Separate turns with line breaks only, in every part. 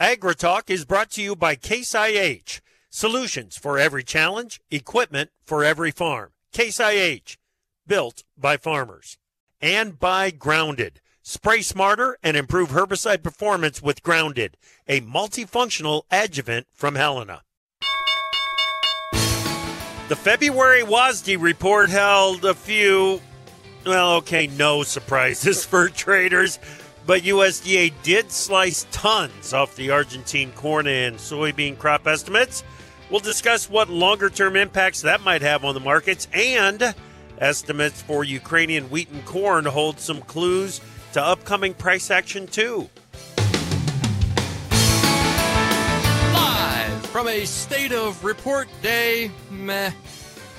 AgriTalk is brought to you by Case IH. Solutions for every challenge, equipment for every farm. Case IH, built by farmers. And by Grounded. Spray smarter and improve herbicide performance with Grounded, a multifunctional adjuvant from Helena. The February WASDE report held a few, well, okay, no surprises for traders, but USDA did slice tons off the Argentine corn and soybean crop estimates. We'll discuss what longer term impacts that might have on the markets and estimates for Ukrainian wheat and corn hold some clues to upcoming price action, too.
Live from a state of report day, meh.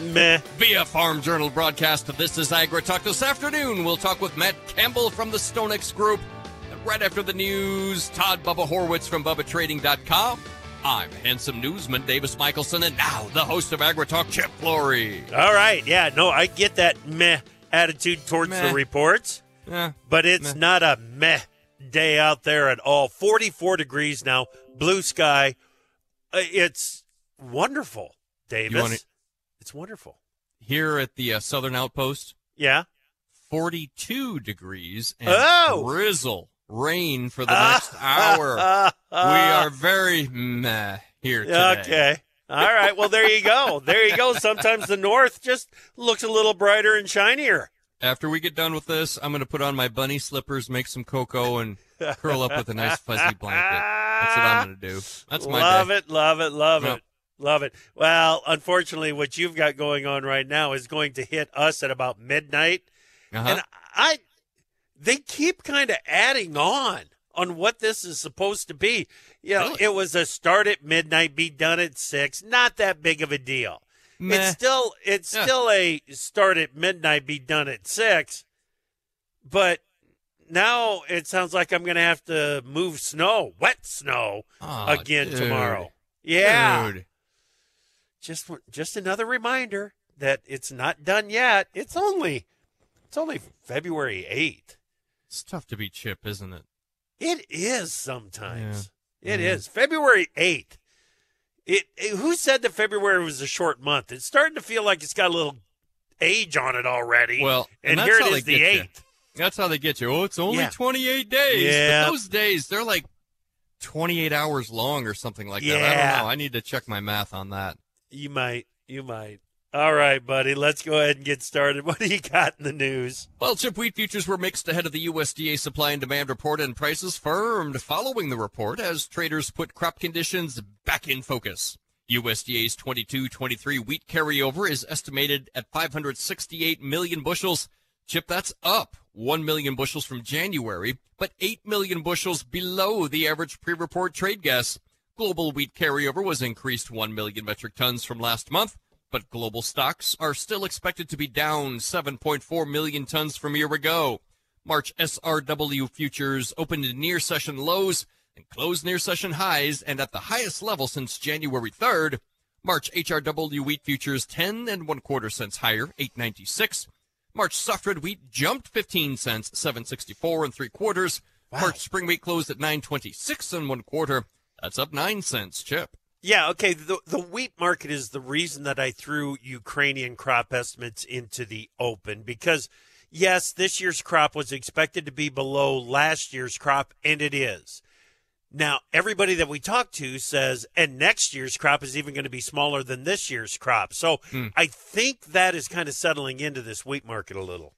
Meh.
Via Farm Journal broadcast, this is AgriTalk. This afternoon, we'll talk with Matt Campbell from the StoneX Group. Right after the news, Todd Bubba Horwitz from BubbaTrading.com. I'm handsome newsman Davis Michaelsen, and now the host of AgriTalk, Chip Flory.
All right. Yeah, no, I get that meh attitude towards
Meh.
the reports,
Yeah.
but it's
Meh.
not a meh day out there at all. 44 degrees now, blue sky. Uh, It's wonderful, Davis. It's wonderful.
Here at the uh, Southern Outpost,
Yeah.
42 degrees and
Oh!
drizzle, rain for the next hour. We are very meh here today.
Okay. All right. Well, there you go. There you go. Sometimes the north just looks a little brighter and shinier.
After we get done with this, I'm going to put on my bunny slippers, make some cocoa, and curl up with a nice fuzzy blanket. That's what I'm going to do. That's my
love
day.
it, love it, love it, love it. Well, unfortunately, what you've got going on right now is going to hit us at about midnight,
Uh-huh.
and I, they keep kind of adding on on what this is supposed to be. You know,
Really?
it was a start at midnight, be done at six. Not that big of a deal.
Meh.
It's still it's
Yeah.
still a start at midnight, be done at six, but. Now it sounds like I'm going to have to move snow, wet snow,
Aw,
again
dude.
tomorrow. Yeah.
Dude.
Just just another reminder that it's not done yet. It's only it's only February 8th.
It's tough to be Chip, isn't it?
It is sometimes. It
Yeah.
is February 8th. It, it who said that February was a short month? It's starting to feel like it's got a little age on it already.
Well,
and,
and
here it is the
get you.
8th.
That's how they get you. Oh, it's only
Yeah.
28 days.
Yeah.
But those days, they're like 28 hours long or something like that. I
Yeah.
don't know. I need to check my math on that.
You might, you might. All right, buddy, let's go ahead and get started. What do you got in the news?
Well, chip wheat futures were mixed ahead of the USDA supply and demand report, and prices firmed following the report as traders put crop conditions back in focus. USDA's 22-23 wheat carryover is estimated at 568 million bushels. Chip, that's up 1 million bushels from January, but 8 million bushels below the average pre-report trade guess. Global wheat carryover was increased 1 million metric tons from last month, but global stocks are still expected to be down 7.4 million tons from a year ago. March SRW futures opened near session lows and closed near session highs and at the highest level since January 3rd. March HRW wheat futures 10 and one quarter cents higher, 896. March soft red wheat jumped 15 cents, 764 and three quarters. March spring wheat closed at 926 and one quarter. That's up nine cents, Chip.
Yeah, okay. The the wheat market is the reason that I threw Ukrainian crop estimates into the open because yes, this year's crop was expected to be below last year's crop and it is. Now, everybody that we talk to says and next year's crop is even going to be smaller than this year's crop. So, hmm. I think that is kind of settling into this wheat market a little.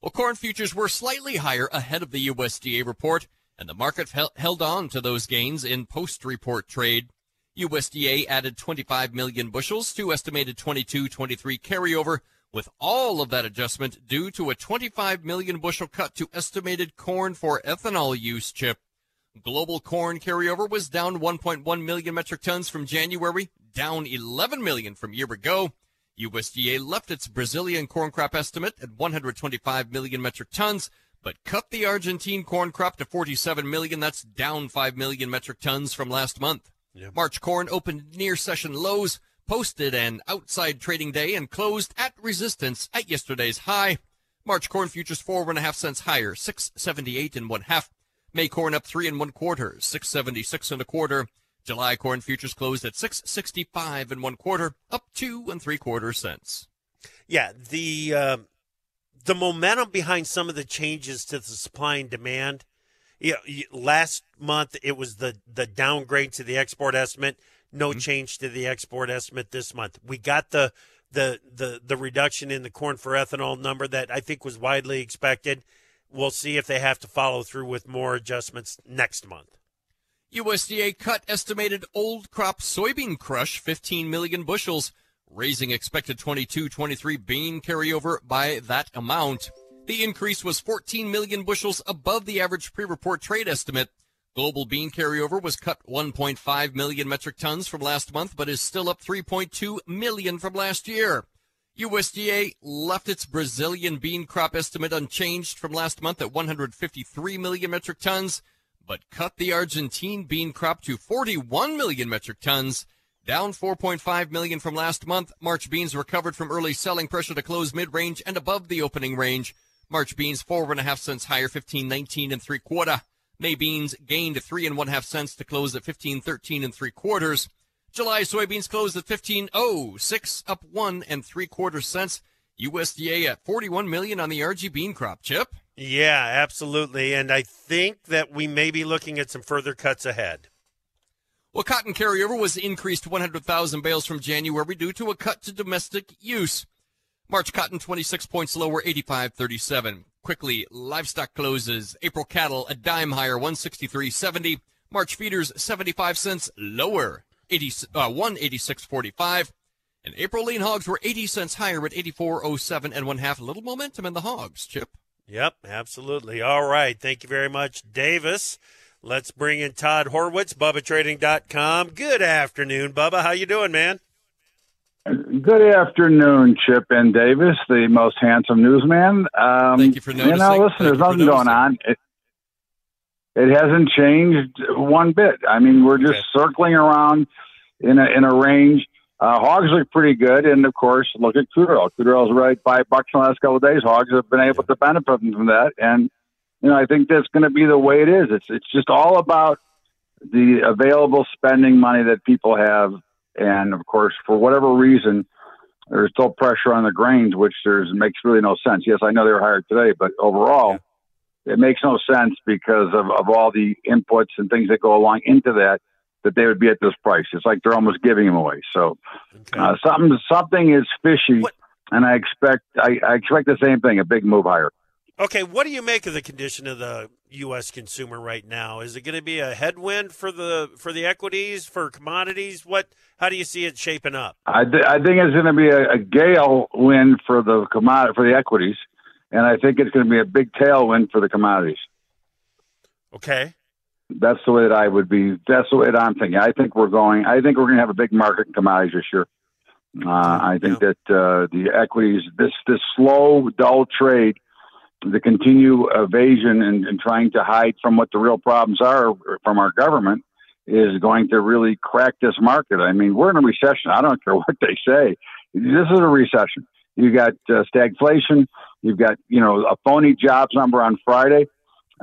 Well, corn futures were slightly higher ahead of the USDA report, and the market held on to those gains in post-report trade. USDA added 25 million bushels to estimated 22-23 carryover, with all of that adjustment due to a 25 million bushel cut to estimated corn for ethanol use chip. Global corn carryover was down 1.1 million metric tons from January, down 11 million from year ago. USDA left its Brazilian corn crop estimate at 125 million metric tons, but cut the Argentine corn crop to 47 million. That's down 5 million metric tons from last month. March corn opened near session lows, posted an outside trading day, and closed at resistance at yesterday's high. March corn futures four and a half cents higher, 678 and one half. May corn up three and one quarter, 676 and a quarter. July corn futures closed at 665 and one quarter, up two and three quarter cents.
Yeah, the uh, the momentum behind some of the changes to the supply and demand. Yeah, last month it was the the downgrade to the export estimate. No mm-hmm. change to the export estimate this month. We got the the the the reduction in the corn for ethanol number that I think was widely expected. We'll see if they have to follow through with more adjustments next month.
USDA cut estimated old crop soybean crush 15 million bushels, raising expected 22-23 bean carryover by that amount. The increase was 14 million bushels above the average pre-report trade estimate. Global bean carryover was cut 1.5 million metric tons from last month, but is still up 3.2 million from last year. USDA left its Brazilian bean crop estimate unchanged from last month at 153 million metric tons but cut the Argentine bean crop to 41 million metric tons, down 4.5 million from last month. March beans recovered from early selling pressure to close mid-range and above the opening range. March beans four and a half cents higher, 15.19 and three quarter. May beans gained three and one half cents to close at 15.13 and three quarters. July soybeans closed at 15.06, up one and three quarter cents. USDA at 41 million on the RG bean crop. Chip.
Yeah, absolutely. And I think that we may be looking at some further cuts ahead.
Well, cotton carryover was increased 100,000 bales from January due to a cut to domestic use. March cotton 26 points lower, 85.37. Quickly, livestock closes. April cattle a dime higher, 163.70. March feeders 75 cents lower, 80, uh, 186.45. And April lean hogs were 80 cents higher at 84.07 and one half. A little momentum in the hogs, Chip.
Yep, absolutely. All right. Thank you very much, Davis. Let's bring in Todd Horwitz, BubbaTrading.com. Good afternoon, Bubba. How you doing, man?
Good afternoon, Chip and Davis, the most handsome newsman.
Um, Thank you for noticing.
You know, listen, Thank there's nothing going on. It, it, hasn't changed one bit. I mean, we're just okay. circling around in a in a range. Uh, hogs look pretty good, and of course, look at oil. Crude right five bucks in the last couple of days. Hogs have been able to benefit from that, and you know I think that's going to be the way it is. It's it's just all about the available spending money that people have, and of course, for whatever reason, there's still pressure on the grains, which there's makes really no sense. Yes, I know they were higher today, but overall, yeah. it makes no sense because of of all the inputs and things that go along into that that they would be at this price. It's like they're almost giving them away. So okay. uh, something something is fishy, what? and I expect I, I expect the same thing, a big move higher.
Okay, what do you make of the condition of the U.S. consumer right now? Is it going to be a headwind for the for the equities for commodities? What? How do you see it shaping up?
I, th- I think it's going to be a, a gale wind for the commodity for the equities, and I think it's going to be a big tailwind for the commodities.
Okay.
That's the way that I would be. That's the way that I'm thinking. I think we're going. I think we're going to have a big market in commodities this year. Uh, I think yeah. that uh, the equities, this this slow, dull trade, the continue evasion and, and trying to hide from what the real problems are from our government, is going to really crack this market. I mean, we're in a recession. I don't care what they say. This is a recession. You got uh, stagflation. You've got you know a phony jobs number on Friday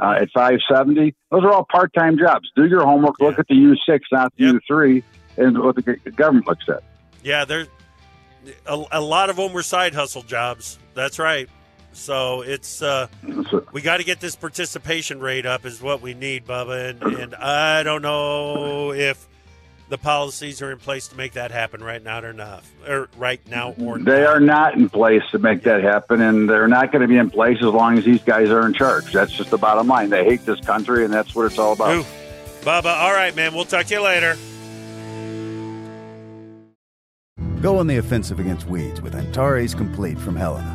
uh, at 570. Those are all part time jobs. Do your homework. Yeah. Look at the U6, not the yep. U3, and what the government looks at.
Yeah, there's a, a, lot of them were side hustle jobs. That's right. So it's uh, we got to get this participation rate up is what we need, Bubba. And, and I don't know if the policies are in place to make that happen right now or not, or right now or
they
not.
are not in place to make that happen, and they're not going to be in place as long as these guys are in charge. That's just the bottom line. They hate this country, and that's what it's all about. Ooh.
Bubba, all right, man. We'll talk to you later.
Go on the offensive against weeds with Antares Complete from Helena.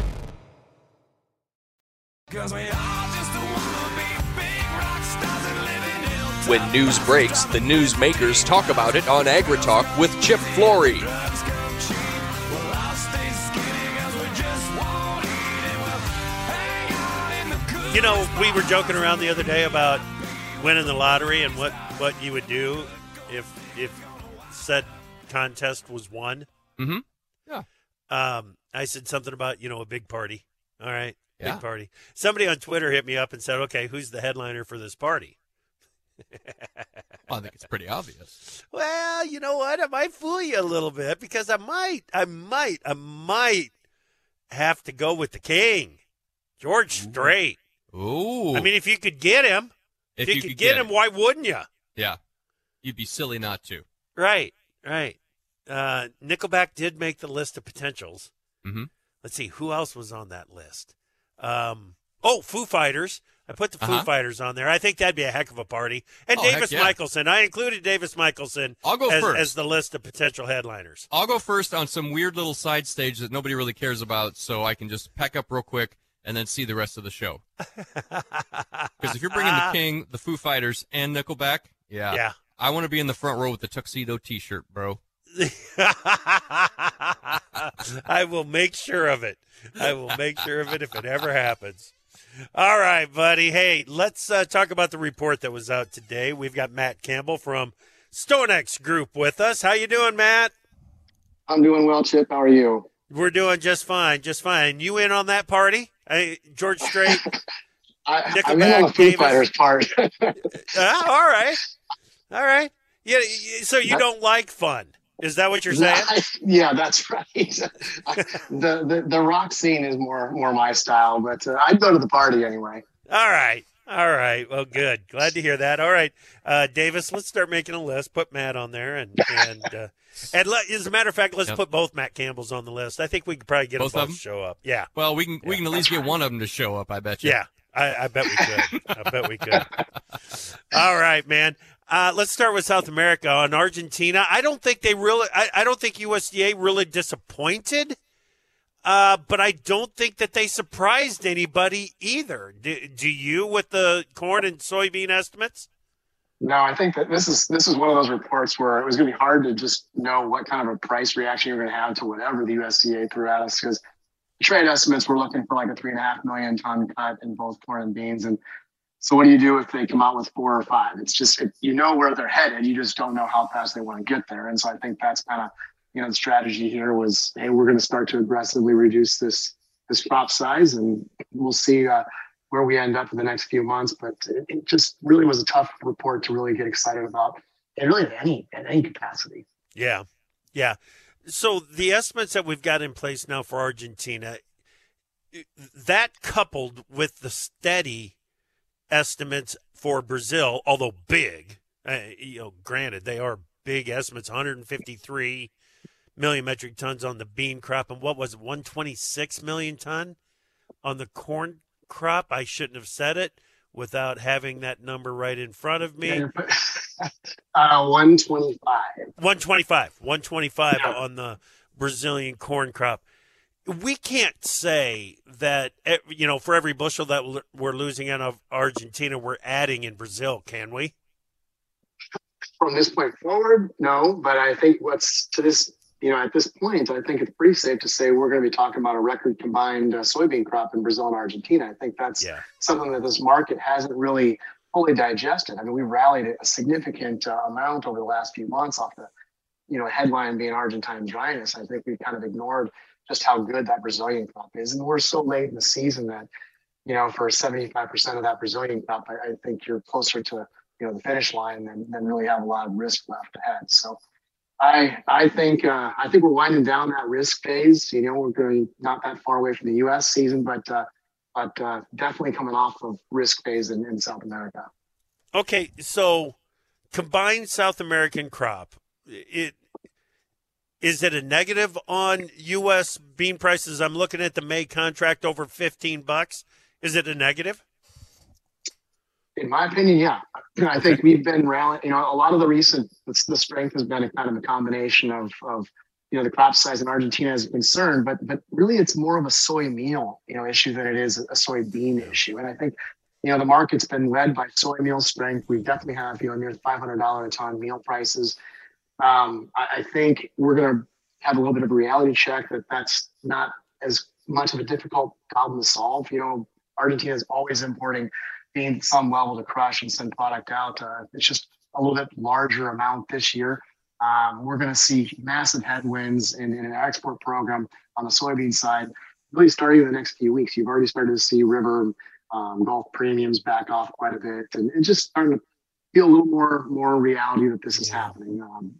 When news breaks, the newsmakers talk about it on AgriTalk with Chip Flory.
You know, we were joking around the other day about winning the lottery and what, what you would do if if said contest was won.
Mm-hmm. Yeah.
Um, I said something about you know a big party. All right,
Yeah.
big party. Somebody on Twitter hit me up and said, "Okay, who's the headliner for this party?"
Well, I think it's pretty obvious.
Well, you know what? I might fool you a little bit because I might, I might, I might have to go with the king, George Strait.
Ooh.
I mean, if you could get him, if, you, could, get, him, why wouldn't you?
yeah. You'd be silly not to.
Right, right. Uh, Nickelback did make the list of potentials.
Mm-hmm.
Let's see who else was on that list. Um, oh, Foo Fighters. I put the Foo
Uh-huh.
Fighters on there. I think that'd be a heck of a party. And
Oh,
Davis
yeah.
Michaelsen. I included Davis Michaelsen
I'll go
as,
first.
as the list of potential headliners.
I'll go first on some weird little side stage that nobody really cares about, so I can just pack up real quick and then see the rest of the show. Because if you're bringing the King, the Foo Fighters, and Nickelback, yeah,
Yeah.
I want to be in the front row with the tuxedo T-shirt, bro.
I will make sure of it. I will make sure of it if it ever happens. All right, buddy. Hey, let's uh, talk about the report that was out today. We've got Matt Campbell from StoneX Group with us. How you doing, Matt?
I'm doing well, Chip. How are you?
We're doing just fine, just fine. You in on that party? Hey, George Strait?
I, I'm in on the Foo Fighters part.
Ah, all right, all right. Yeah. So you don't like fun? Is that what you're saying?
yeah, that's right. the, the the rock scene is more more my style, but uh, I'd go to the party anyway.
All right. All right. Well, good. Glad to hear that. All right, uh, Davis. Let's start making a list. Put Matt on there, and and uh, and let, as a matter of fact, let's
Yep.
put both Matt Campbells on the list. I think we could probably get
Both
them
of them?
to show up. Yeah.
Well, we can we can at least get one of them to show up. I bet you.
Yeah. I, I bet we could. I bet we could. All right, man. Uh, let's start with South America on Argentina. I don't think they really. I, I don't think USDA really disappointed. Uh, but I don't think that they surprised anybody either. Do, do you with the corn and soybean estimates?
No, I think that this is this is one of those reports where it was going to be hard to just know what kind of a price reaction you're going to have to whatever the USDA threw at us because trade estimates were looking for like a three and a half million ton cut in both corn and beans. And so, what do you do if they come out with four or five? It's just it, you know where they're headed, you just don't know how fast they want to get there. And so, I think that's kind of you know the strategy here was hey, we're going to start to aggressively reduce this this crop size, and we'll see. Uh, where we end up in the next few months. But it, it just really was a tough report to really get excited about, and really any any capacity.
Yeah, yeah. So the estimates that we've got in place now for Argentina, that coupled with the steady estimates for Brazil, although big, uh, you know, granted they are big estimates, 153 million metric tons on the bean crop, and what was it, 126 million ton on the corn crop? I shouldn't have said it without having that number right in front of me.
uh, one twenty five.
125 125
Yeah.
on the brazilian corn crop we can't say that eh, you know for every bushel that we're losing out of argentina we're adding in brazil can we
From this point forward, no. But I think what's to this, you know, at this point, I think it's pretty safe to say we're going to be talking about a record combined uh, soybean crop in Brazil and Argentina. I think that's
yeah
something that this market hasn't really fully digested. I mean, we rallied a significant uh, amount over the last few months off the, you know, headline being Argentine dryness. I think we kind of ignored just how good that Brazilian crop is, and we're so late in the season that, you know, for 75% of that Brazilian crop, I, I think you're closer to, you know, the finish line than, than really have a lot of risk left ahead. So. I I think uh, I think we're winding down that risk phase. You know, we're going not that far away from the U.S. season, but uh, but uh, definitely coming off of risk phase in, in South America.
okay so combined south american crop it is it a negative on U.S. bean prices? I'm looking at the May contract over 15 bucks. Is it a negative?
In my opinion, yeah. I think we've been rallying. You know, a lot of the recent the strength has been a kind of a combination of of you know the crop size in Argentina is a concern, but but really it's more of a soy meal you know issue than it is a soybean issue. And I think you know the market's been led by soy meal strength. We definitely have you know near five hundred dollar a ton meal prices. Um, I, I think we're going to have a little bit of a reality check that that's not as much of a difficult problem to solve. You know, Argentina is always importing beans some level to crush and send product out. Uh, it's just a little bit larger amount this year. Um, we're going to see massive headwinds in, in, an export program on the soybean side, really starting in the next few weeks. You've already started to see river um, Gulf premiums back off quite a bit, and, and, just starting to feel a little more more reality that this is happening. Um,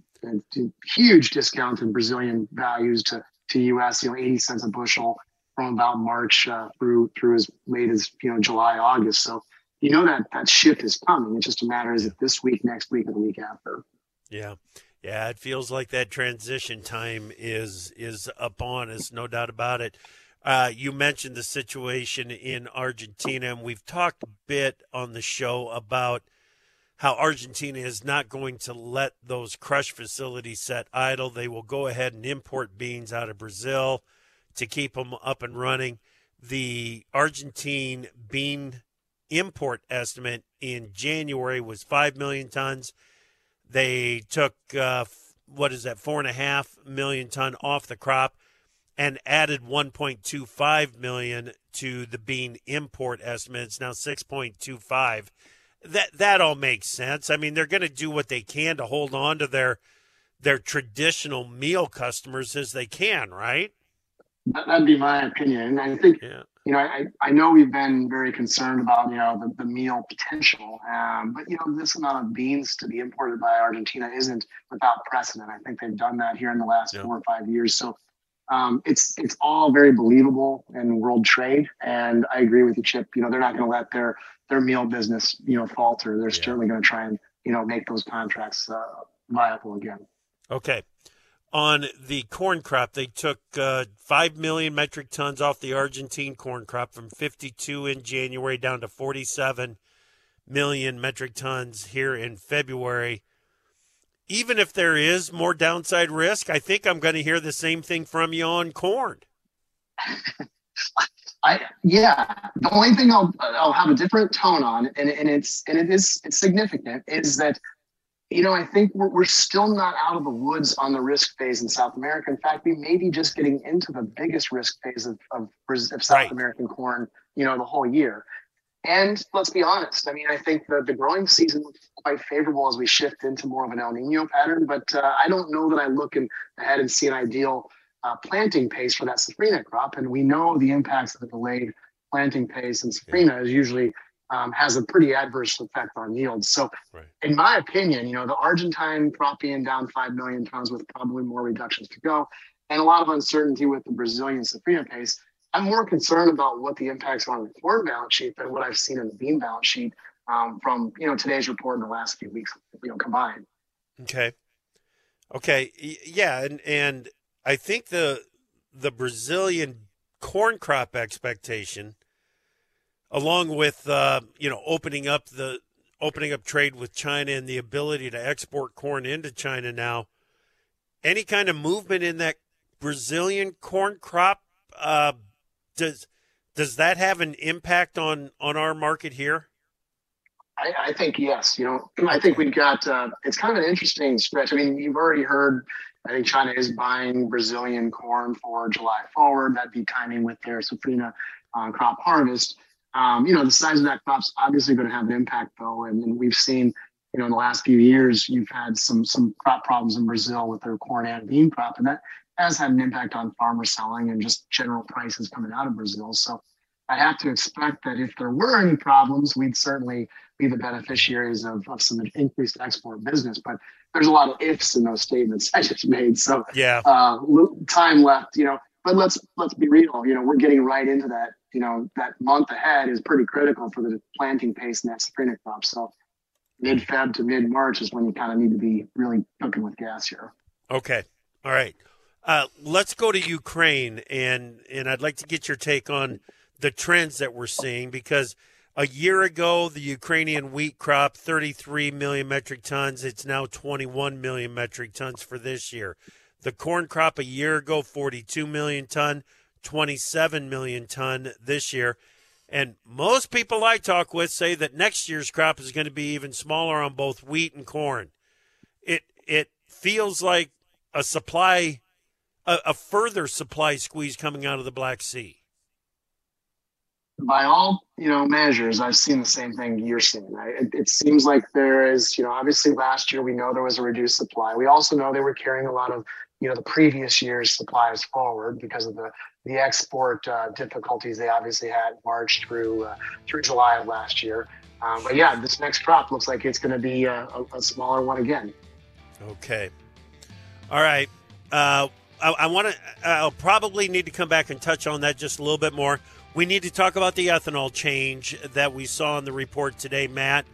huge discounts in Brazilian values to to U.S. You know, 80 cents a bushel from about March uh, through through as late as you know July, August. So you know that that shift is coming. It's just a matter is it this week, next week, or the week after.
Yeah. Yeah, it feels like that transition time is is upon us, no doubt about it. Uh, you mentioned the situation in Argentina, and we've talked a bit on the show about how Argentina is not going to let those crush facilities set idle. They will go ahead and import beans out of Brazil to keep them up and running. The Argentine bean import estimate in January was 5 million tons. They took uh, what is that four and a half million ton off the crop and added 1.25 million to the bean import estimate. It's now 6.25. That that all makes sense. I mean, they're going to do what they can to hold on to their their traditional meal customers as they can, right?
That'd be my opinion. And I think yeah you know, I, I know we've been very concerned about, you know, the, the meal potential, um, but, you know, this amount of beans to be imported by Argentina isn't without precedent. I think they've done that here in the last yeah. four or five years. So um, it's it's all very believable in world trade. And I agree with you, Chip. You know, they're not going to let their their meal business, you know, falter. They're yeah. certainly going to try and, you know, make those contracts uh, viable again.
Okay on the corn crop. They took uh, 5 million metric tons off the Argentine corn crop from 52 in January down to 47 million metric tons here in February. Even if there is more downside risk, I think I'm going to hear the same thing from you on corn.
I yeah. The only thing I'll I'll have a different tone on, and, and it's and it is it's significant, is that you know, I think we're, we're still not out of the woods on the risk phase in South America. In fact, we may be just getting into the biggest risk phase of, of, of South right. American corn, you know, the whole year. And let's be honest, I mean, I think the, the growing season looks quite favorable as we shift into more of an El Nino pattern. But uh, I don't know that I look in, ahead and see an ideal uh, planting pace for that safrinha crop. And we know the impacts of the delayed planting pace and safrinha is usually um, has a pretty adverse effect on yields. So, right. in my opinion, you know, the Argentine crop being down 5 million tons with probably more reductions to go, and a lot of uncertainty with the Brazilian safrinha pace, I'm more concerned about what the impacts are on the corn balance sheet than what I've seen in the bean balance sheet um, from, you know, today's report in the last few weeks, you know, combined.
Okay. Okay. Yeah. And, and I think the, the Brazilian corn crop expectation along with uh, you know opening up the opening up trade with China and the ability to export corn into China now. Any kind of movement in that Brazilian corn crop uh, does does that have an impact on on our market here?
I, I think yes. You know, I think we've got uh, it's kind of an interesting stretch. I mean, you've already heard. I think China is buying Brazilian corn for July forward. That'd be timing with their Safrinha uh, crop harvest. Um, you know, the size of that crop's obviously going to have an impact, though, and, and, we've seen, you know, in the last few years, you've had some some crop problems in Brazil with their corn and bean crop, and that has had an impact on farmer selling and just general prices coming out of Brazil. So I have to expect that if there were any problems, we'd certainly be the beneficiaries of, of some increased export business. But there's a lot of ifs in those statements I just made. So
yeah,
uh, time left, you know. But let's let's be real. You know, we're getting right into that you know that month ahead is pretty critical for the planting pace in that safrinha crop. So mid Feb to mid March is when you kind of need to be really cooking with gas here.
Okay. All right. Uh, let's go to Ukraine, and and I'd like to get your take on the trends that we're seeing because a year ago the Ukrainian wheat crop 33 million metric tons. It's now 21 million metric tons for this year. The corn crop a year ago 42 million ton, 27 million ton this year. And most people I talk with say that next year's crop is going to be even smaller on both wheat and corn. It it feels like a supply a, a further supply squeeze coming out of the Black Sea.
By all you know measures, I've seen the same thing you're seeing. It, it seems like there is, you know, obviously last year we know there was a reduced supply. We also know they were carrying a lot of, you know, the previous year's supplies forward because of the the export uh, difficulties they obviously had March through uh, through July of last year. Um, but yeah, this next crop looks like it's going to be a, a, a, smaller one again.
Okay. All right. Uh, I, I want to. I'll probably need to come back and touch on that just a little bit more. We need to talk about the ethanol change that we saw in the report today, Matt,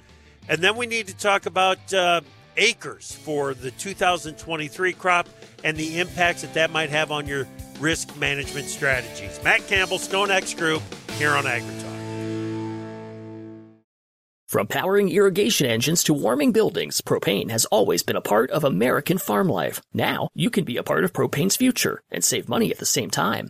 and then we need to talk about uh, acres for the 2023 crop and the impacts that that might have on your risk management strategies. Matt Campbell, StoneX Group, here on AgriTalk.
From powering irrigation engines to warming buildings, propane has always been a part of American farm life. Now, you can be a part of propane's future and save money at the same time.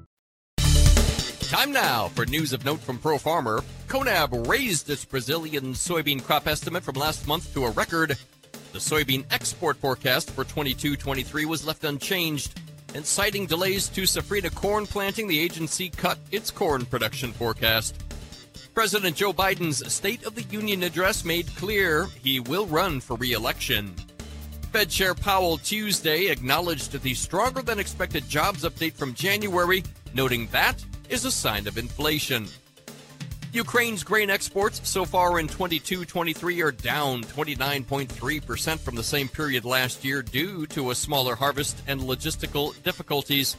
Time now for news of note from Pro Farmer. Conab raised its Brazilian soybean crop estimate from last month to a record. The soybean export forecast for 22 23 was left unchanged. And citing delays to safrinha corn planting, the agency cut its corn production forecast. President Joe Biden's State of the Union address made clear he will run for re election. Fed Chair Powell Tuesday acknowledged the stronger than expected jobs update from January, noting that is a sign of inflation. Ukraine's grain exports so far in 22 23 are down 29.3% from the same period last year due to a smaller harvest and logistical difficulties.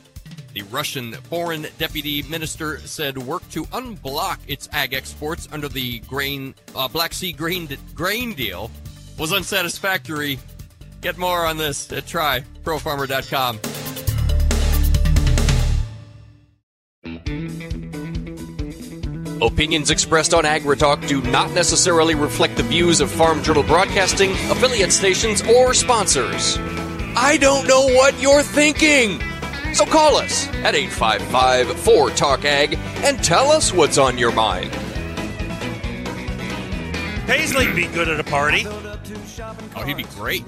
The Russian foreign deputy minister said work to unblock its ag exports under the grain uh, Black Sea grain grain deal was unsatisfactory. Get more on this at tryprofarmer.com. Opinions expressed on AgriTalk do not necessarily reflect the views of Farm Journal Broadcasting, affiliate stations, or sponsors. I don't know what you're thinking! So call us at 855 4 Talk Ag and tell us what's on your mind.
Paisley'd be good at a party.
Oh, he'd be great.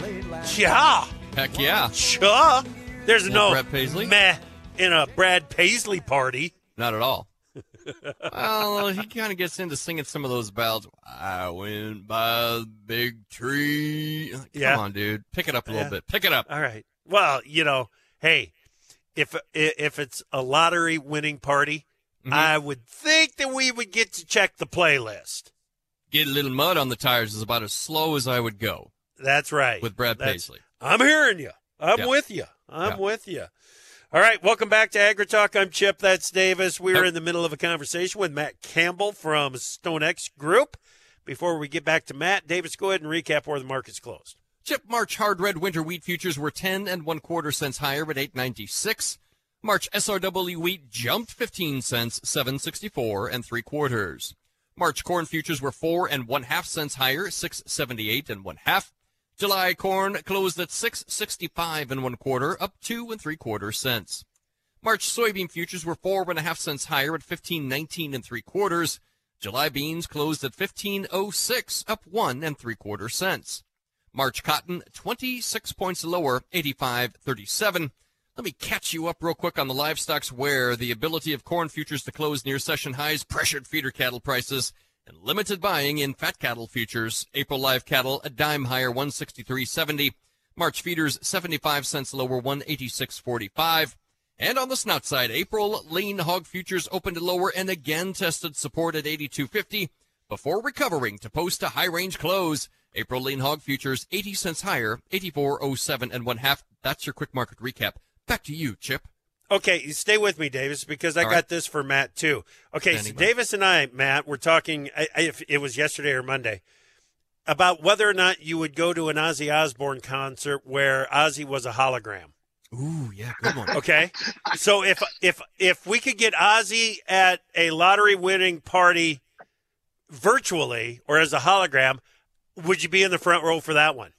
Yeah.
Heck yeah.
Sure. There's
Well,
no
Brad Paisley?
meh in a Brad Paisley party.
Not at all. well, he kind of gets into singing some of those ballads. I went by the big tree. Come
Yeah.
on, dude. Pick it up a little
Yeah.
bit. Pick it up.
All right. Well, you know, hey, if if it's a lottery winning party,
Mhm.
I would think that we would get to check the playlist.
Get a little mud on the tires is about as slow as I would go
That's right.
with Brad
That's-
Paisley.
I'm hearing you. I'm
Yeah.
with you. I'm
Yeah.
with you. All right, welcome back to AgriTalk. I'm Chip. That's Davis. We're in the middle of a conversation with Matt Campbell from StoneX Group. Before we get back to Matt, Davis, go ahead and recap where the market's closed.
Chip March hard red winter wheat futures were 10 and one quarter cents higher at 896. March SRW wheat jumped 15 cents, 764 and three quarters. March corn futures were four and one half cents higher, 678 and one half. July corn closed at 665 and one quarter, up two and three quarter cents. March soybean futures were four and a half cents higher at 15.19 and three quarters. July beans closed at 15.06, up one and three quarter cents. March cotton 26 points lower, 85.37. Let me catch you up real quick on the livestocks where the ability of corn futures to close near session highs pressured feeder cattle prices and limited buying in fat cattle futures. April live cattle a dime higher, 163.70. March feeders 75 cents lower, 186.45. And on the snout side, April lean hog futures opened lower and again tested support at 82.50 before recovering to post a high range close. April lean hog futures 80 cents higher, 84.07 and one half. That's your quick market recap. Back to you, Chip.
Okay, stay with me, Davis, because I
All
got
right.
this for Matt too. Okay,
Standing
so. Davis and I, Matt, were talking. I, I, if it was yesterday or Monday about whether or not you would go to an Ozzy Osbourne concert where Ozzy was a hologram.
Ooh, yeah, good one.
Okay, so if if if we could get Ozzy at a lottery winning party virtually or as a hologram, would you be in the front row for that one?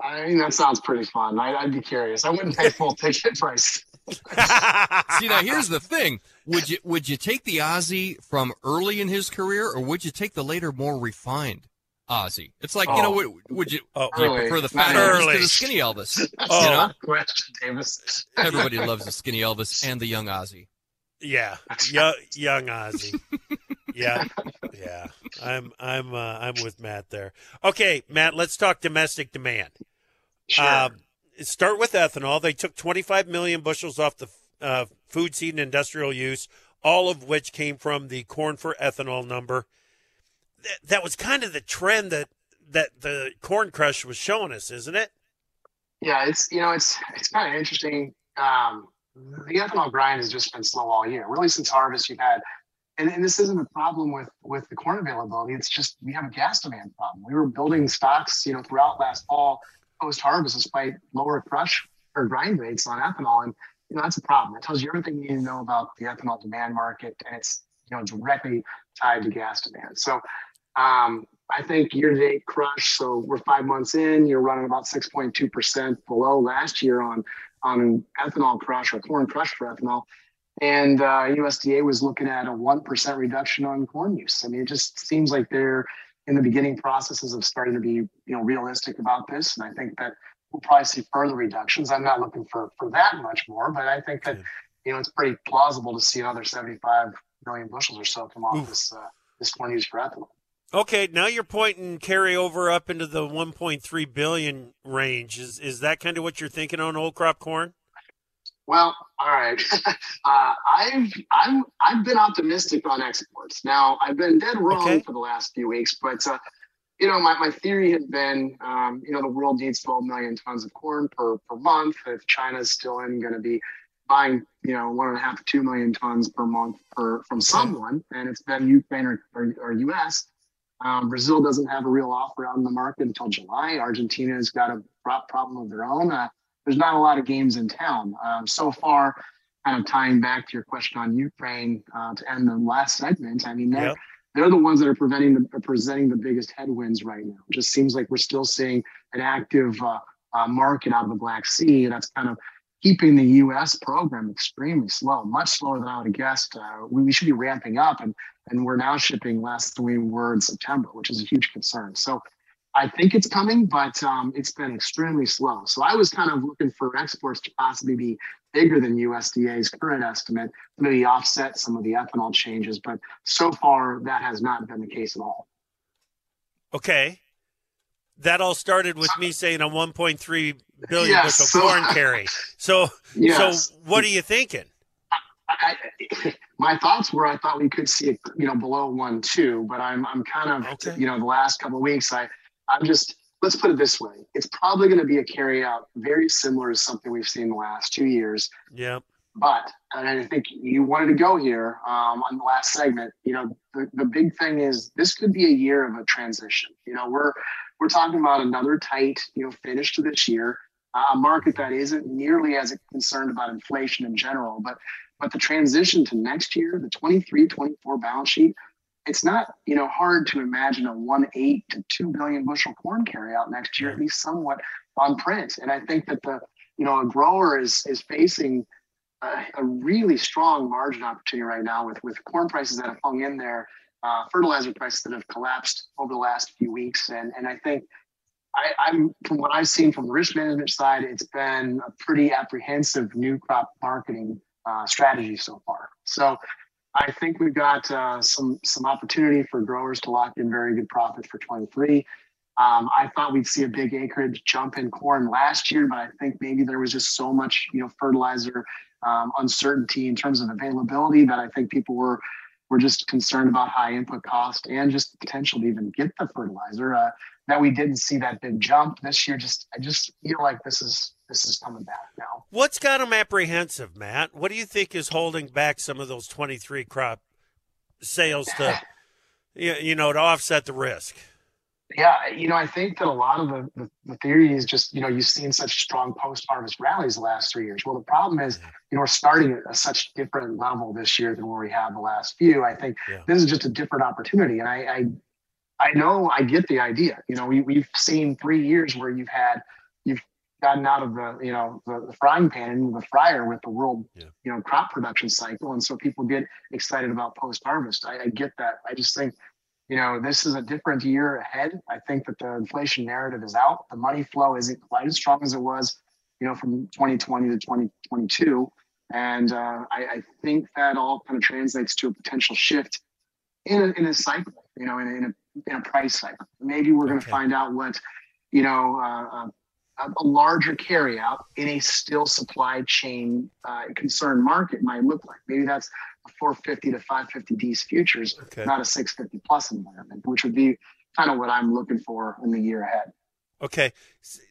I mean, that sounds pretty fun. I, I'd be curious. I wouldn't pay full ticket price.
See now here's the thing. Would you would you take the Ozzy from early in his career or would you take the later more refined Ozzy? It's like, you know, would, would you
Oh,
you
Early.
prefer the fat
Not
Elvis
early.
to the skinny Elvis?
Oh.
You know?
Question, Davis.
Everybody loves the skinny Elvis and the young Ozzy.
Yeah, young, young Ozzy. Yeah, yeah. I'm I'm uh, I'm with Matt there. Okay, Matt. Let's talk domestic demand.
Sure.
Um, start with ethanol. They took 25 million bushels off the uh, food, seed, and industrial use, all of which came from the corn for ethanol number. That, that was kind of the trend that that the corn crush was showing us, isn't it?
Yeah, it's you know it's it's kind of interesting. Um, the ethanol grind has just been slow all year. Really, since harvest, you've had, and, and this isn't a problem with with the corn availability. It's just we have a gas demand problem. We were building stocks, you know, throughout last fall, post harvest, despite lower crush or grind rates on ethanol, and you know that's a problem. It tells you everything you need to know about the ethanol demand market, and it's you know directly tied to gas demand. So. Um, I think year to date crush. So we're five months in. You're running about 6.2 percent below last year on on ethanol crush or corn crush for ethanol, and uh, USDA was looking at a one percent reduction on corn use. I mean, it just seems like they're in the beginning processes of starting to be you know realistic about this, and I think that we'll probably see further reductions. I'm not looking for for that much more, but I think that you know it's pretty plausible to see another 75 million bushels or so come off this uh, this corn use for ethanol.
Okay, now you're pointing carry over up into the 1.3 billion range. Is is that kind of what you're thinking on old crop corn?
Well, all right. uh, I've I'm I've been optimistic on exports. Now I've been dead wrong
Okay.
for the last few weeks, but uh, you know my, my theory had been um, you know the world needs 12 million tons of corn per per month. If China's still in going to be buying you know one and a half to two million tons per month per from someone, and it's been Ukraine or, or, or U.S. Um, Brazil doesn't have a real offer out in the market until July. Argentina's got a problem of their own. Uh, there's not a lot of games in town. Um, so far, kind of tying back to your question on Ukraine uh, to end the last segment, I mean, they're,
Yep.
they're the ones that are preventing the, are presenting the biggest headwinds right now. It just seems like we're still seeing an active uh, uh, market out of the Black Sea. That's kind of keeping the U.S. program extremely slow, much slower than I would have guessed. Uh, we, we should be ramping up, and and we're now shipping less than we were in September, which is a huge concern. So I think it's coming, but um, it's been extremely slow. So I was kind of looking for exports to possibly be bigger than USDA's current estimate, to maybe offset some of the ethanol changes. But so far, that has not been the case at all.
Okay. That all started with me saying a 1.3 billion
Yes,
bushel
so-
corn carry. So,
Yes.
so what are you thinking?
I, I, my thoughts were I thought we could see it, you know, below one two, but I'm I'm kind of
Okay.
you know the last couple of weeks I I'm just let's put it this way it's probably going to be a carryout very similar to something we've seen the last two years,
Yeah.
but and I think you wanted to go here um, on the last segment. You know, the, the big thing is this could be a year of a transition. You know, we're we're talking about another tight you know finish to this year, uh, a market that isn't nearly as concerned about inflation in general, but but the transition to next year, the 23, 24 balance sheet, it's not you know hard to imagine a one eight to two billion bushel corn carryout next year, at least somewhat on print. And I think that the you know a grower is is facing a, a, really strong margin opportunity right now with with corn prices that have hung in there, uh, fertilizer prices that have collapsed over the last few weeks, and and I think. I, am from what I've seen from the risk management side, it's been a pretty apprehensive new crop marketing uh, strategy so far. So I think we've got uh, some some opportunity for growers to lock in very good profits for 23. Um, I thought we'd see a big acreage jump in corn last year, but I think maybe there was just so much, you know, fertilizer um, uncertainty in terms of availability that I think people were were just concerned about high input cost and just the potential to even get the fertilizer. Uh, that we didn't see that big jump this year. Just I just feel like this is this is coming back now.
What's got them apprehensive, Matt? What do you think is holding back some of those 23 crop sales to, you know, to offset the risk?
Yeah, you know, I think that a lot of the, the, the, theory is just, you know, you've seen such strong post harvest rallies the last three years. Well, the problem is, you know, we're starting at a such different level this year than where we have the last few. I think yeah. this is just a different opportunity. And I, I, I know I get the idea. You know, we, we've seen three years where you've had, you've gotten out of the, you know, the, the frying pan into the fryer with the world, yeah. you know, crop production cycle. And so people get excited about post harvest. I, I get that. I just think you know, this is a different year ahead. I think that the inflation narrative is out. The money flow isn't quite as strong as it was, you know, from 2020 to 2022. And uh, I, I, think that all kind of translates to a potential shift in a, in a cycle, you know, in, in, a, in a price cycle. Maybe we're okay. going to find out what, you know, uh, a, a, larger carryout in a still supply chain uh, concerned market might look like. Maybe that's a 450 to 550 D's futures, okay. not a 650 plus environment, which would be kind of what I'm looking for in the year ahead.
Okay.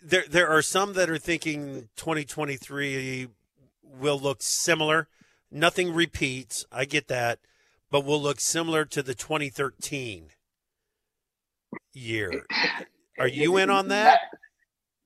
There, there are some that are thinking 2023 will look similar. Nothing repeats. I get that. But will look similar to the 2013 year. Are you in on that?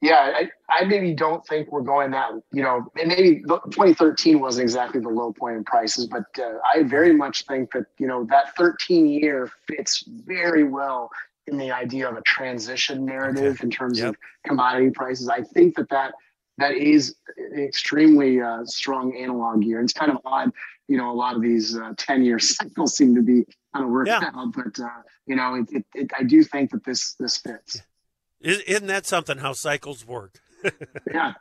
Yeah, I, I maybe don't think we're going that, you know, and maybe 2013 wasn't exactly the low point in prices, but uh, I very much think that, you know, that 13 year fits very well in the idea of a transition narrative okay. in terms yep. of commodity prices. I think that that, that is an extremely uh, strong analog year. It's kind of odd, you know, a lot of these uh, 10 year cycles seem to be kind of worked yeah. out, but, uh, you know, it, it, it, I do think that this, this fits.
Isn't that something how cycles work?
yeah.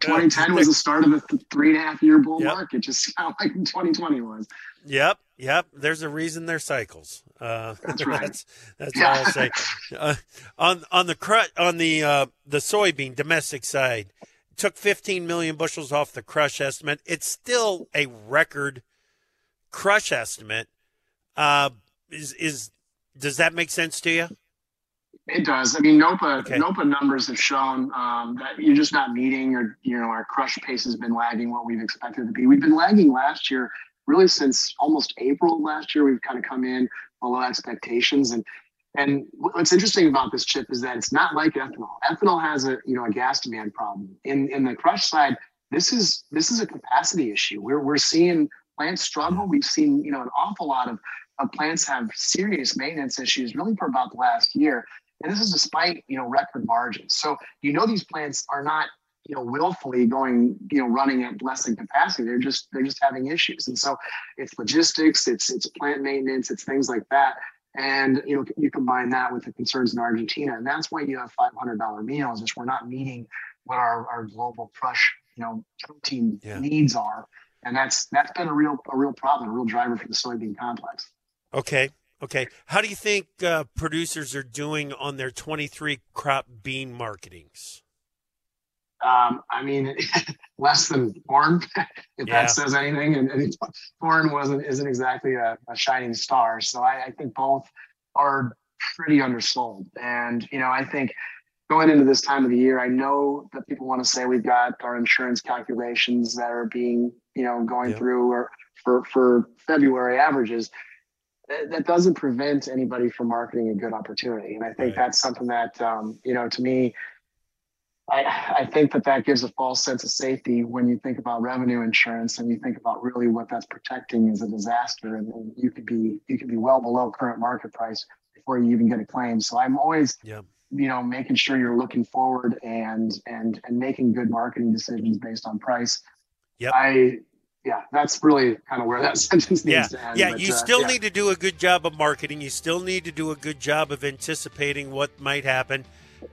2010 was the start of a three and a half year bull yep. market, just how like 2020 was.
Yep. Yep. There's a reason they're cycles. Uh, that's right. That's, that's yeah. all I'll say. Uh, on, on the crush, on the, uh, the soybean domestic side, took 15 million bushels off the crush estimate. It's still a record crush estimate. Uh, is, is, does that make sense to you?
It does. I mean, NOPA okay. NOPA numbers have shown um, that you're just not meeting, or you know, our crush pace has been lagging what we've expected to be. We've been lagging last year, really since almost April last year. We've kind of come in below expectations, and and what's interesting about this chip is that it's not like ethanol. Ethanol has a you know a gas demand problem. In in the crush side, this is this is a capacity issue. We're we're seeing plants struggle. We've seen you know an awful lot of, of plants have serious maintenance issues really for about the last year. And this is despite, you know, record margins. So, you know, these plants are not, you know, willfully going, you know, running at less than capacity. They're just, they're just having issues. And so it's logistics, it's, it's plant maintenance, it's things like that. And, you know, you combine that with the concerns in Argentina. And that's why you have $500 meals is we're not meeting what our, our global crush, you know, protein yeah. needs are. And that's, that's been a real, a real problem, a real driver for the soybean complex.
Okay. Okay. How do you think uh, producers are doing on their 23 crop bean marketings?
Um, I mean, less than corn, if yeah. that says anything. And, and, corn wasn't isn't exactly a, a shining star. So I, I, think both are pretty undersold. And you know, I think going into this time of the year, I know that people want to say we've got our insurance calculations that are being you know going yeah. through or for for February averages that doesn't prevent anybody from marketing a good opportunity. And I think right. that's something that, um, you know, to me, I, I think that that gives a false sense of safety when you think about revenue insurance and you think about really what that's protecting is a disaster and, and you could be you could be well below current market price before you even get a claim. So I'm always yeah. you know making sure you're looking forward and and and making good marketing decisions based on price.
Yep.
I yeah, that's really kind of where that sentence needs
yeah.
to end.
Yeah,
but,
you
uh,
still
yeah.
need to do a good job of marketing. You still need to do a good job of anticipating what might happen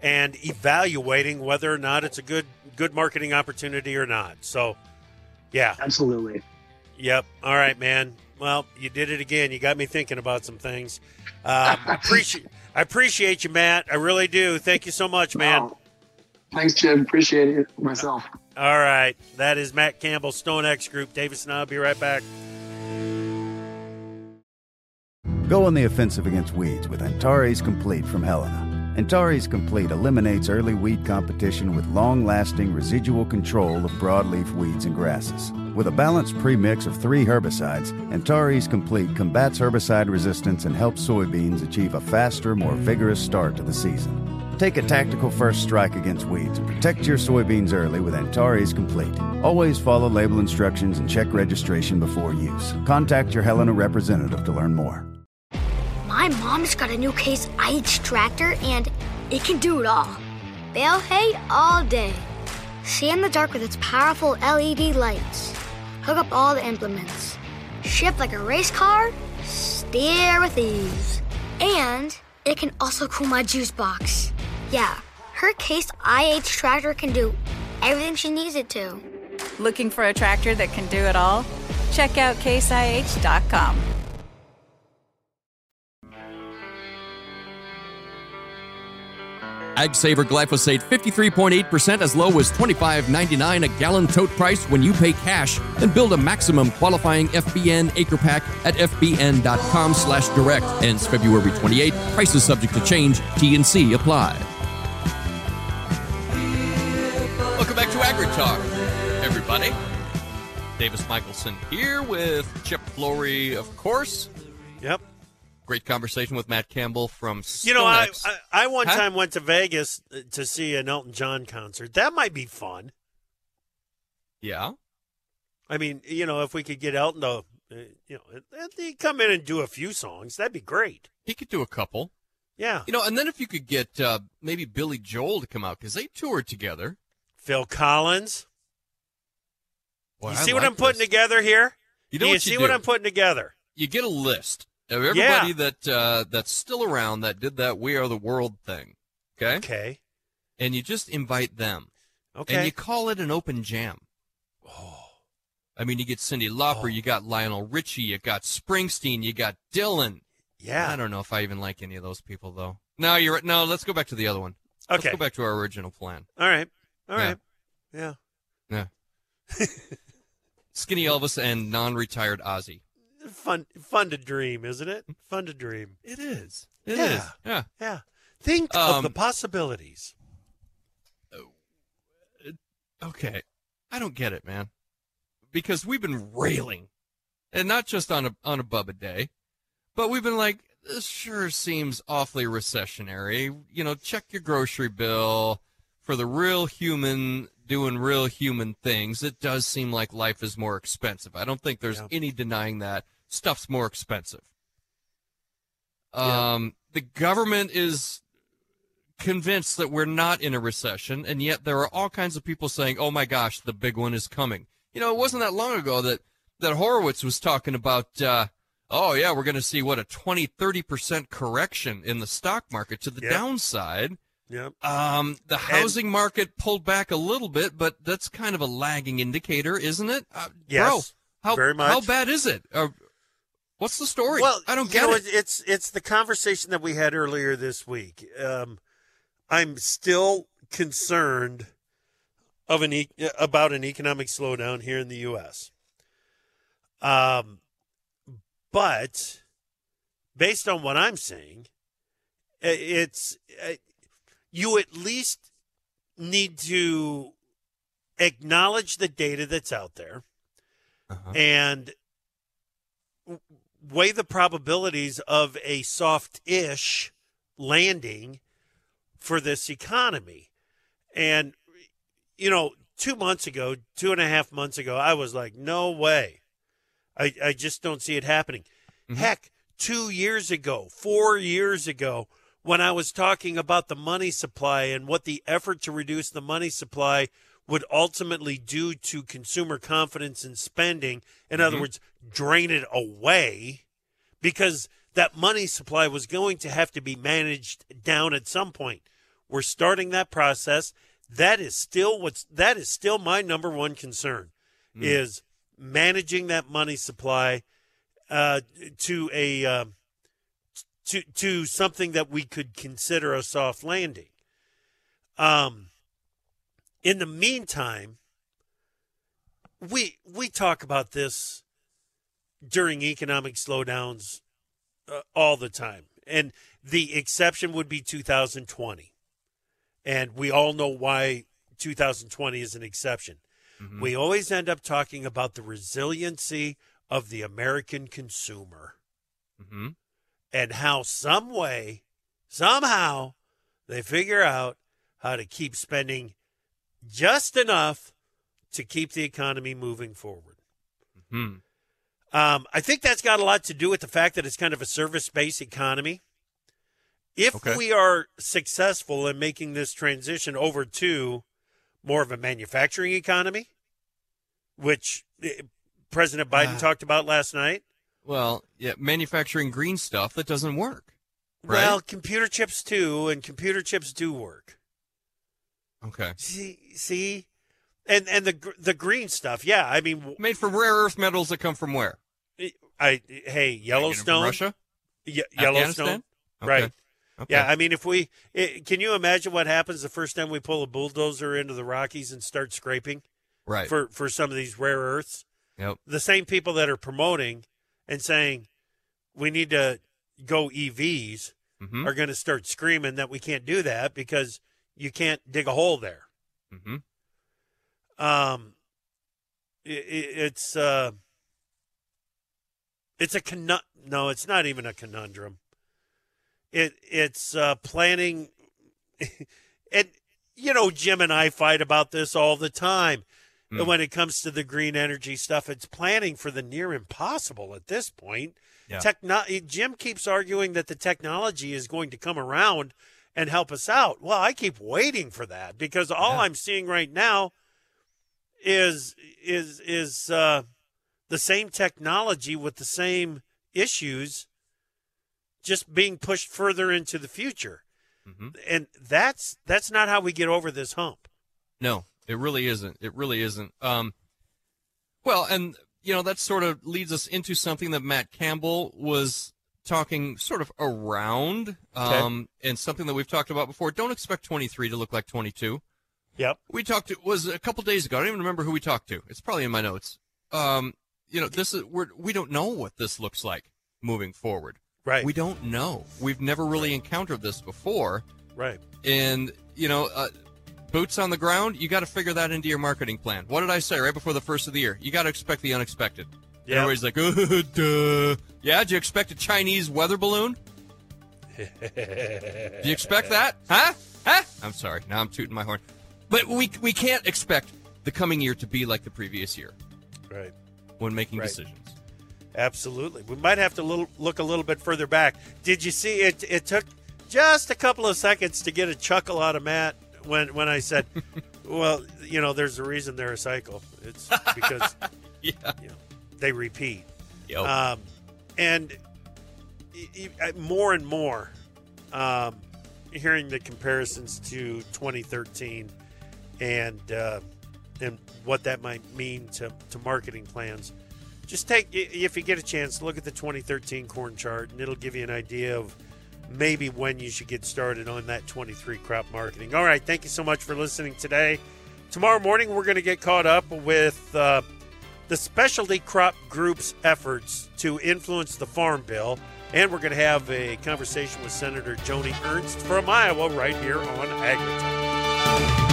and evaluating whether or not it's a good good marketing opportunity or not. So, yeah.
Absolutely.
Yep. All right, man. Well, you did it again. You got me thinking about some things. Um, appreciate I appreciate you, Matt. I really do. Thank you so much, man.
Wow. Thanks, Jim. Appreciate it myself.
All right. That is Matt Campbell, StoneX Group. Davis and I'll be right back.
Go on the offensive against weeds with Antares Complete from Helena. Antares Complete eliminates early weed competition with long lasting residual control of broadleaf weeds and grasses. With a balanced premix of three herbicides, Antares Complete combats herbicide resistance and helps soybeans achieve a faster, more vigorous start to the season. Take a tactical first strike against weeds protect your soybeans early with Antares Complete. Always follow label instructions and check registration before use. Contact your Helena representative to learn more.
My mom's got a new Case IH tractor and it can do it all. Bale hay all day. See in the dark with its powerful LED lights. Hook up all the implements. Shift like a race car. Steer with ease. And it can also cool my juice box. Yeah, her Case IH tractor can do everything she needs it to.
Looking for a tractor that can do it all? Check out caseih.com.
Ag Saver glyphosate 53.8% as low as $25.99 a gallon tote price when you pay cash. and build a maximum qualifying FBN acre pack at fbn.com slash direct. Ends February 28. Prices subject to change. T&C apply. Welcome back to AgriTalk, everybody. Davis Michaelsen here with Chip Flory, of course.
Yep.
Great conversation with Matt Campbell from
You know, I, I, I one
Huh?
time went to Vegas to see an Elton John concert. That might be fun.
yeah.
I mean, you know, if we could get Elton to, uh, you know, he'd come in and do a few songs, that'd be great.
He could do a couple.
Yeah.
You know, and then if you could get uh, maybe Billy Joel to come out because they toured together.
Phil Collins.
Boy,
you
I
see what
like
I'm putting
this.
together here?
You know
you
what
see
you
what? I'm putting together?
You get a list of everybody that uh, that's still around that did that "We Are the World" thing. Okay.
Okay.
And you just invite them.
Okay.
And you call it an open jam. Oh. I mean, you get Cyndi Lauper,
Oh.
you got Lionel Richie, you got Springsteen, you got Dylan.
yeah.
I don't know if I even like any of those people though. No, you're right. No, let's go back to the other one.
Okay.
Let's go back to our original plan.
All right. All
Yeah.
Yeah.
Yeah. Skinny Elvis and non-retired Ozzy.
Fun fun to dream, isn't it? Fun to dream.
It is. It is.
Yeah.
Yeah.
Yeah. Think of
Um,
the possibilities.
Okay. I don't get it, man. Because we've been railing, and not just on a on a Bubba day, but we've been like, this sure seems awfully recessionary. You know, check your grocery bill for the real human doing real human things. It does seem like life is more expensive. I don't think there's
Yeah.
any denying that stuff's more expensive.
Yeah.
Um, the government is convinced that we're not in a recession, and yet there are all kinds of people saying, "Oh my gosh, the big one is coming." You know, it wasn't that long ago that that Horowitz was talking about. Uh, oh yeah, we're going to see what a 20, 30 percent correction in the stock market to the
Yep.
downside.
Yep.
Um, the housing market pulled back a little bit, but that's kind of a lagging indicator, isn't it? Uh,
Yes,
bro, how
very much.
how bad is it? Uh, what's the story?
Well,
I don't get
know,
it.
It's it's the conversation that we had earlier this week. Um, I'm still concerned of an e- about an economic slowdown here in the U.S. Um, but based on what I'm seeing, it's you at least need to acknowledge the data that's out there
Uh-huh.
and weigh the probabilities of a soft-ish landing for this economy. And you know, two months ago, two and a half months ago, I was like, no way. I, I just don't see it happening. Heck, two years ago, four years ago, when I was talking about the money supply and what the effort to reduce the money supply would ultimately do to consumer confidence and spending. In other
Mhm.
words, drain it away because that money supply was going to have to be managed down at some point. We're starting that process. That is still what's that is still my number one concern
Mm.
is managing that money supply uh, to a uh, to to something that we could consider a soft landing. Um, in the meantime, we we talk about this during economic slowdowns uh, all the time, and the exception would be 2020, and we all know why 2020 is an exception.
Mhm.
We always end up talking about the resiliency of the American consumer
Mhm.
And how some way, somehow, they figure out how to keep spending just enough to keep the economy moving forward.
Mhm.
Um, I think that's got a lot to do with the fact that it's kind of a service based economy. If
Okay.
we are successful in making this transition over to more of a manufacturing economy, which eh, President Biden
Ah.
talked about last night,
Well, yeah, manufacturing green stuff that doesn't work. Right?
well, computer chips too, and computer chips do work.
Okay.
See, see, and and the the green stuff, yeah. I mean,
Made from rare earth metals that come from where?
I hey
Taking them from
Yellowstone,
Russia?
Ye- Yellowstone,
Okay.
right?
Okay.
Yeah, I mean, if we it, can you imagine what happens the first time we pull a bulldozer into the Rockies and start scraping
Right.
for for some of these rare earths?
Yep.
The same people that are promoting and saying we need to go EVs
Mhm.
are going to start screaming that we can't do that because you can't dig a hole there.
Mhm.
Um, i i it's uh, it's a conun- no, it's not even a conundrum. It it's uh, planning, and you know Jim and I fight about this all the time.
Mm.
When it comes to the green energy stuff, it's planning for the near impossible at this point.
Yeah.
Techno- Jim keeps arguing that the technology is going to come around and help us out. Well, I keep waiting for that because all
Yeah.
I'm seeing right now is is is uh, the same technology with the same issues, just being pushed further into the future,
Mhm.
and that's that's not how we get over this hump.
No, it really isn't. It really isn't. Um, well, and you know that sort of leads us into something that Matt Campbell was talking sort of around, um, and something that we've talked about before. Don't expect 23 to look like 22.
Yep.
We talked. It was a couple days ago. I don't even remember who we talked to. It's probably in my notes. Um, you know, this is we're we don't know what this looks like moving forward.
Right.
We don't know. We've never really encountered this before
right.
and you know uh, boots on the ground you got to figure that into your marketing plan what did i say right before the first of the year you got to expect the unexpected
Yeah.
everybody's like oh, duh. yeah did you expect a chinese weather balloon do you expect that huh huh i'm sorry now i'm tooting my horn but we we can't expect the coming year to be like the previous year
Right.
when making
Right.
decisions
Absolutely. We might have to little, look a little bit further back. Did you see it? It took just a couple of seconds to get a chuckle out of Matt when when I said, "Well, you know, there's a reason they're a cycle. It's because
yeah
you know, they repeat."
Yep.
Um, and more and more, um, hearing the comparisons to 2013 and uh, and what that might mean to, to marketing plans. Just take if you get a chance, look at the 2013 corn chart, and it'll give you an idea of maybe when you should get started on that 23 crop marketing. All right, thank you so much for listening today. Tomorrow morning, we're going to get caught up with uh, the specialty crop group's efforts to influence the farm bill. And we're going to have a conversation with Senator Joni Ernst from Iowa right here on AgriTalk.